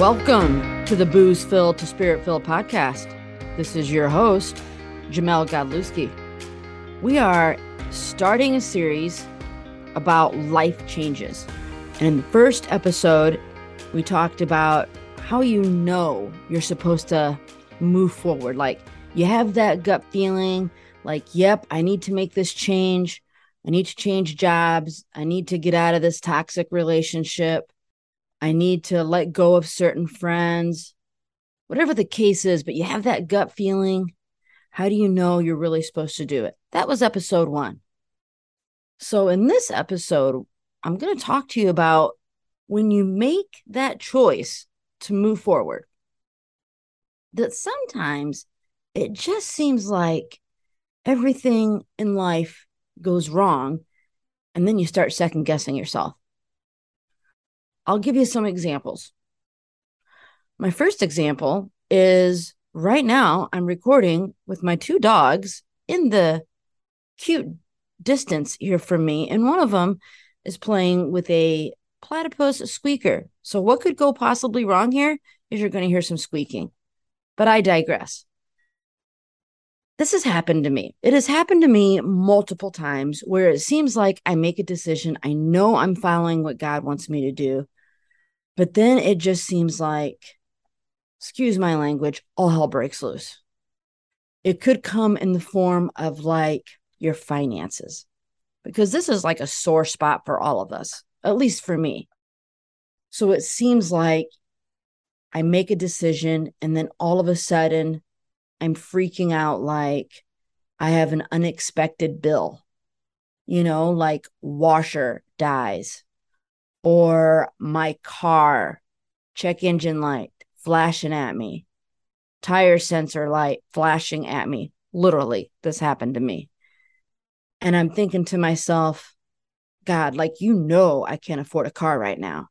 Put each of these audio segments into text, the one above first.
Welcome to the Booze Filled to Spirit Filled podcast. This is your host, Jamelle Godlewski. We are starting a series about life changes. And in the first episode, we talked about how you know you're supposed to move forward. Like you have that gut feeling, like, yep, I need to make this change. I need to change jobs. I need to get out of this toxic relationship. I need to let go of certain friends, whatever the case is, but you have that gut feeling. How do you know you're really supposed to do it? That was episode one. So, in this episode, I'm going to talk to you about when you make that choice to move forward, that sometimes it just seems like everything in life goes wrong. And then you start second guessing yourself. I'll give you some examples. My first example is right now I'm recording with my two dogs in the cute distance here from me, and one of them is playing with a platypus squeaker. So, what could go possibly wrong here is you're going to hear some squeaking. But I digress. This has happened to me. It has happened to me multiple times where it seems like I make a decision. I know I'm following what God wants me to do. But then it just seems like, excuse my language, all hell breaks loose. It could come in the form of like your finances, because this is like a sore spot for all of us, at least for me. So it seems like I make a decision and then all of a sudden I'm freaking out like I have an unexpected bill, you know, like washer dies or my car check engine light flashing at me, tire sensor light flashing at me. Literally, this happened to me. And I'm thinking to myself, God, like, you know, I can't afford a car right now.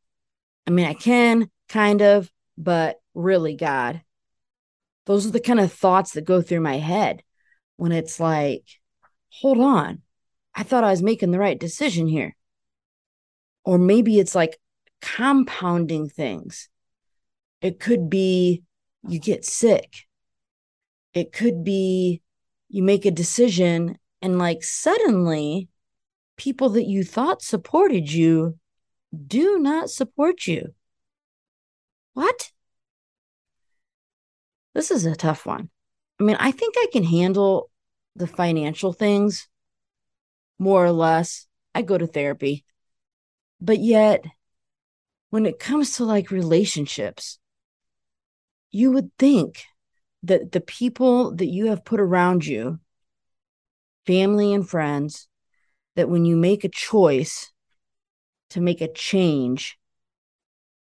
I mean, I can kind of, but really, God, those are the kind of thoughts that go through my head when it's like, hold on, I thought I was making the right decision here. Or maybe it's like compounding things. It could be you get sick. It could be you make a decision and like suddenly people that you thought supported you do not support you. What? This is a tough one. I mean, I think I can handle the financial things more or less. I go to therapy. But yet, when it comes to like relationships, you would think that the people that you have put around you, family and friends, that when you make a choice to make a change,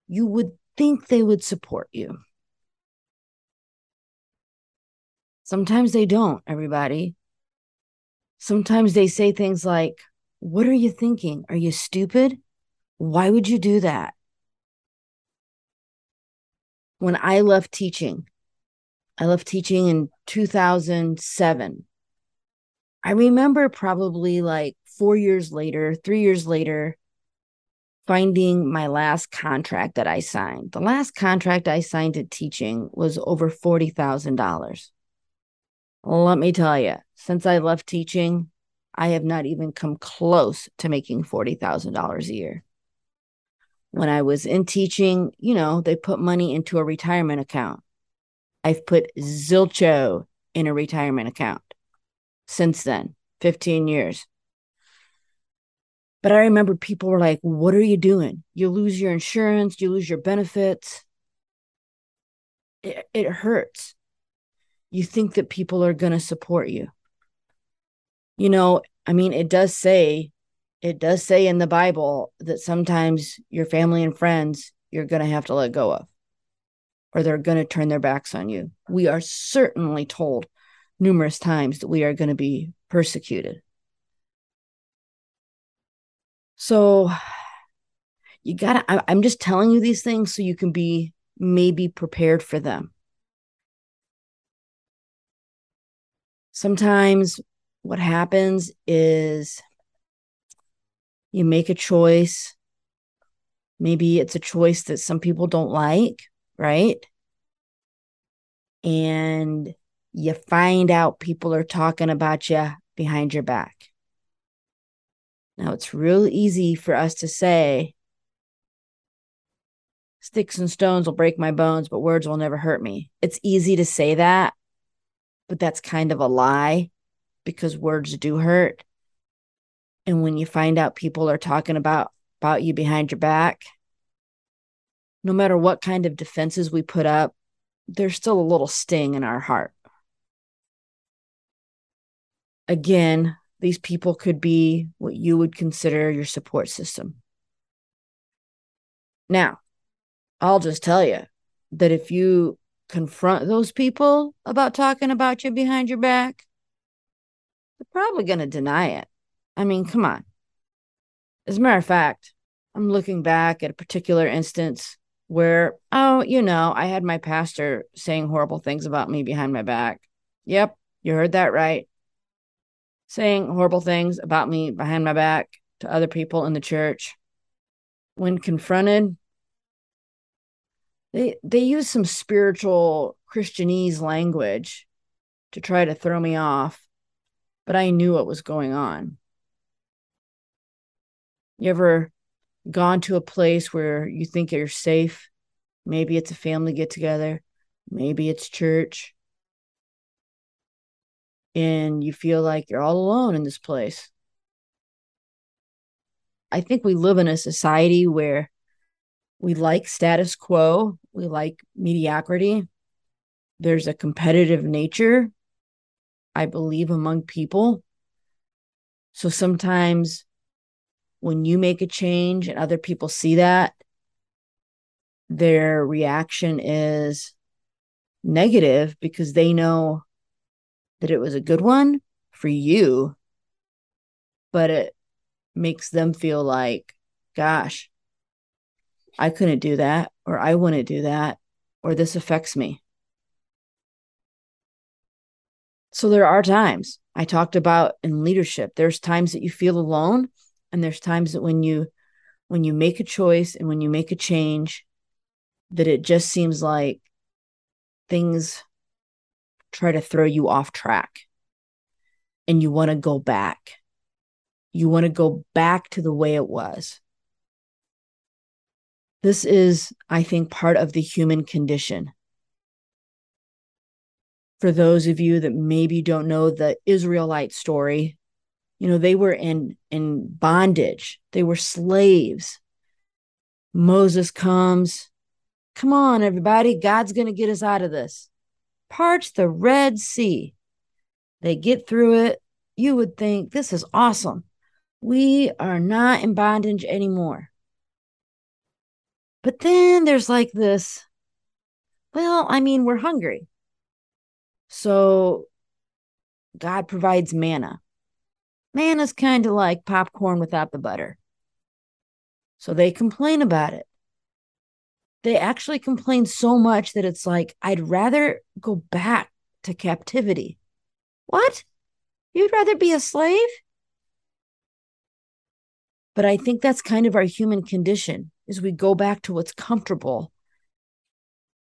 you would think they would support you. Sometimes they don't, everybody. Sometimes they say things like, What are you thinking? Are you stupid? Why would you do that? When I left teaching, I left teaching in 2007. I remember probably like four years later, three years later, finding my last contract that I signed. The last contract I signed at teaching was over $40,000. Let me tell you, since I left teaching, I have not even come close to making $40,000 a year. When I was in teaching, you know, they put money into a retirement account. I've put zilcho in a retirement account since then, 15 years. But I remember people were like, What are you doing? You lose your insurance, you lose your benefits. It, it hurts you think that people are going to support you. You know, I mean, it does say, it does say in the Bible that sometimes your family and friends you're going to have to let go of, or they're going to turn their backs on you. We are certainly told numerous times that we are going to be persecuted. So you got to, I'm just telling you these things so you can be maybe prepared for them. sometimes what happens is you make a choice. Maybe it's a choice that some people don't like, right? And you find out people are talking about you behind your back. Now, it's real easy for us to say, sticks and stones will break my bones, but words will never hurt me. It's easy to say that, but that's kind of a lie because words do hurt. And when you find out people are talking about about you behind your back, no matter what kind of defenses we put up, there's still a little sting in our heart. Again, these people could be what you would consider your support system. Now, I'll just tell you that if you confront those people about talking about you behind your back, they're probably going to deny it. I mean, come on. As a matter of fact, I'm looking back at a particular instance where, oh, you know, I had my pastor saying horrible things about me behind my back. Yep, you heard that right. Saying horrible things about me behind my back to other people in the church. When confronted, they they use some spiritual Christianese language to try to throw me off, but I knew what was going on. You ever gone to a place where you think you're safe? Maybe it's a family get together, maybe it's church, and you feel like you're all alone in this place. I think we live in a society where we like status quo, we like mediocrity. There's a competitive nature, I believe, among people. So sometimes when you make a change and other people see that, their reaction is negative because they know that it was a good one for you, but it makes them feel like, gosh, I couldn't do that, or I wouldn't do that, or this affects me. So there are times I talked about in leadership, there's times that you feel alone, and there's times that when you when you make a choice and when you make a change that it just seems like things try to throw you off track and you want to go back. You want to go back to the way it was. This is, I think, part of the human condition. For those of you that maybe don't know the Israelite story, you know, they were in in bondage. They were slaves. Moses comes, come on, everybody, God's going to get us out of this. Parch the Red Sea. They get through it. You would think this is awesome. We are not in bondage anymore. But then there's like this well, I mean, we're hungry. So God provides manna. Manna's kind of like popcorn without the butter. So they complain about it. They actually complain so much that it's like, I'd rather go back to captivity. What? You'd rather be a slave? But I think that's kind of our human condition is we go back to what's comfortable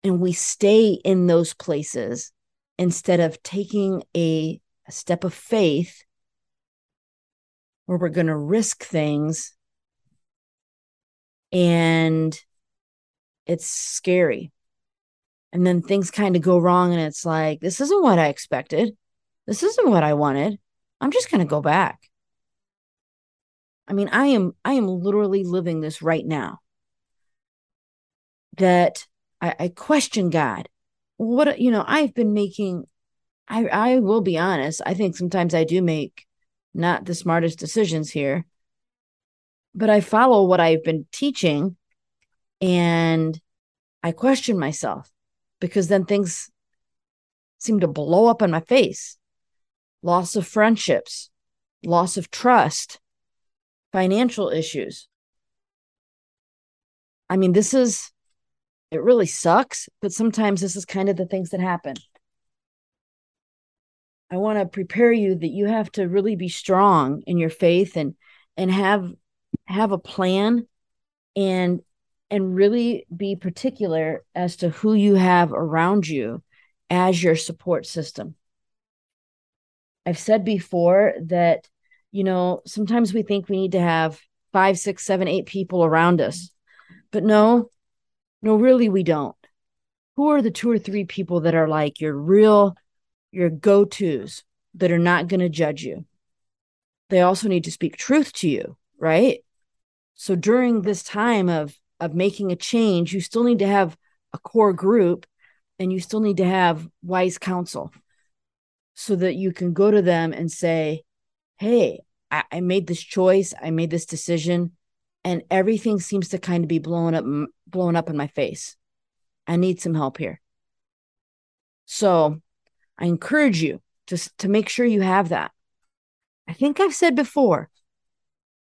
and we stay in those places instead of taking a, a step of faith where we're going to risk things and it's scary. And then things kind of go wrong, and it's like, this isn't what I expected. This isn't what I wanted. I'm just going to go back. I mean, I am I am literally living this right now that I, I question God. What you know, I've been making. I I will be honest. I think sometimes I do make not the smartest decisions here, but I follow what I've been teaching, and I question myself because then things seem to blow up in my face. Loss of friendships, loss of trust, financial issues. I mean, this is it really sucks, but sometimes this is kind of the things that happen. I want to prepare you that you have to really be strong in your faith and and have have a plan and and really be particular as to who you have around you as your support system. I've said before that, you know, sometimes we think we need to have five, six, seven, eight people around us. But no, no, really, we don't. Who are the two or three people that are like your real, your go tos that are not going to judge you? They also need to speak truth to you, right? So during this time of of making a change, you still need to have a core group and you still need to have wise counsel so that you can go to them and say, Hey, I, I made this choice, I made this decision, and everything seems to kind of be blown up blown up in my face. I need some help here. So I encourage you to, to make sure you have that. I think I've said before,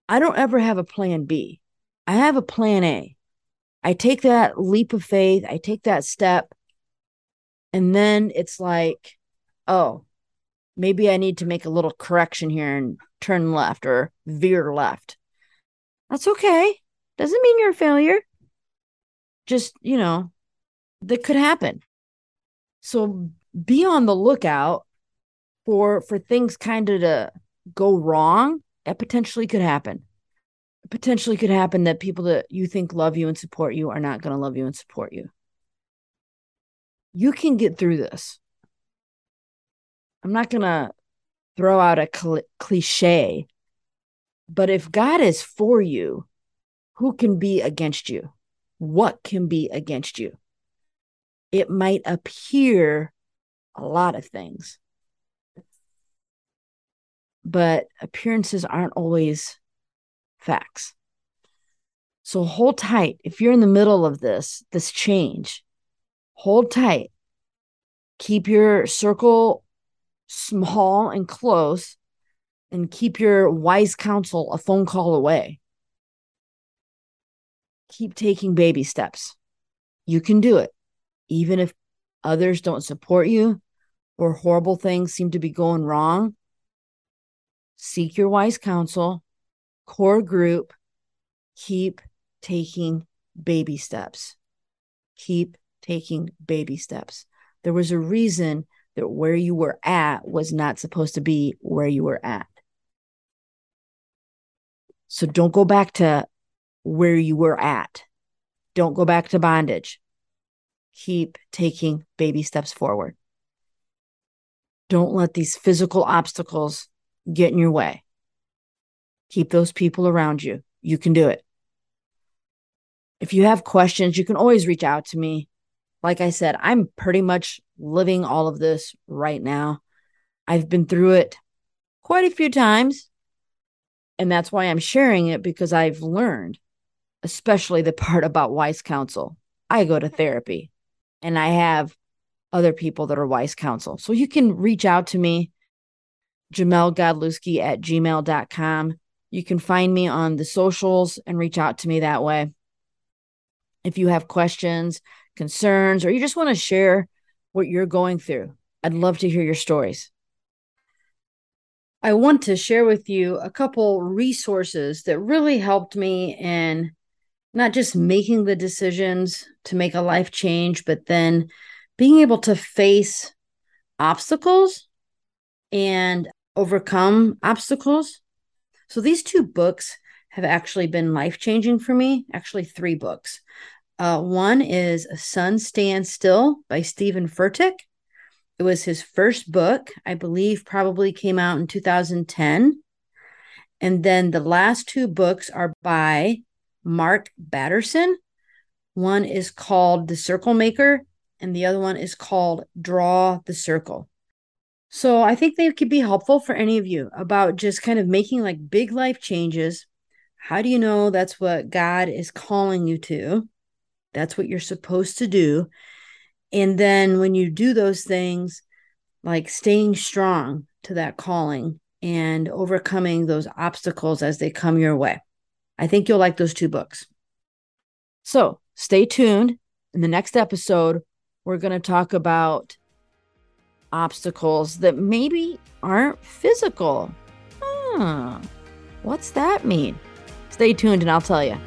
I don't ever have a plan B. I have a plan A. I take that leap of faith, I take that step, and then it's like, oh, maybe I need to make a little correction here and turn left or veer left. That's okay. Doesn't mean you're a failure. Just, you know, that could happen. So be on the lookout for for things kind of to go wrong. That potentially could happen potentially could happen that people that you think love you and support you are not going to love you and support you. You can get through this. I'm not going to throw out a cl- cliche, but if God is for you, who can be against you? What can be against you? It might appear a lot of things, but appearances aren't always facts. So hold tight. If you're in the middle of this, this change, hold tight. Keep your circle small and close and keep your wise counsel a phone call away. Keep taking baby steps. You can do it, even if others don't support you or horrible things seem to be going wrong. Seek your wise counsel core group, keep taking baby steps. Keep taking baby steps. There was a reason that where you were at was not supposed to be where you were at. So don't go back to where you were at. Don't go back to bondage. Keep taking baby steps forward. Don't let these physical obstacles get in your way. Keep those people around you. You can do it. If you have questions, you can always reach out to me. Like I said, I'm pretty much living all of this right now. I've been through it quite a few times. And that's why I'm sharing it because I've learned, especially the part about wise counsel. I go to therapy and I have other people that are wise counsel. So you can reach out to me, Jamelle Godlewski at gmail.com. You can find me on the socials and reach out to me that way. If you have questions, concerns, or you just want to share what you're going through, I'd love to hear your stories. I want to share with you a couple resources that really helped me in not just making the decisions to make a life change, but then being able to face obstacles and overcome obstacles so these two books have actually been life changing for me. Actually, three books. Uh, one is A Sun Stands Still by Steven Furtick. It was his first book, I believe, probably came out in 2010. And then the last two books are by Mark Batterson. One is called The Circle Maker, and the other one is called Draw the Circle. So I think they could be helpful for any of you about just kind of making like big life changes. How do you know that's what God is calling you to? That's what you're supposed to do. And then when you do those things, like staying strong to that calling and overcoming those obstacles as they come your way. I think you'll like those two books. So stay tuned. In the next episode, we're going to talk about obstacles that maybe aren't physical. Huh. What's that mean? Stay tuned and I'll tell you.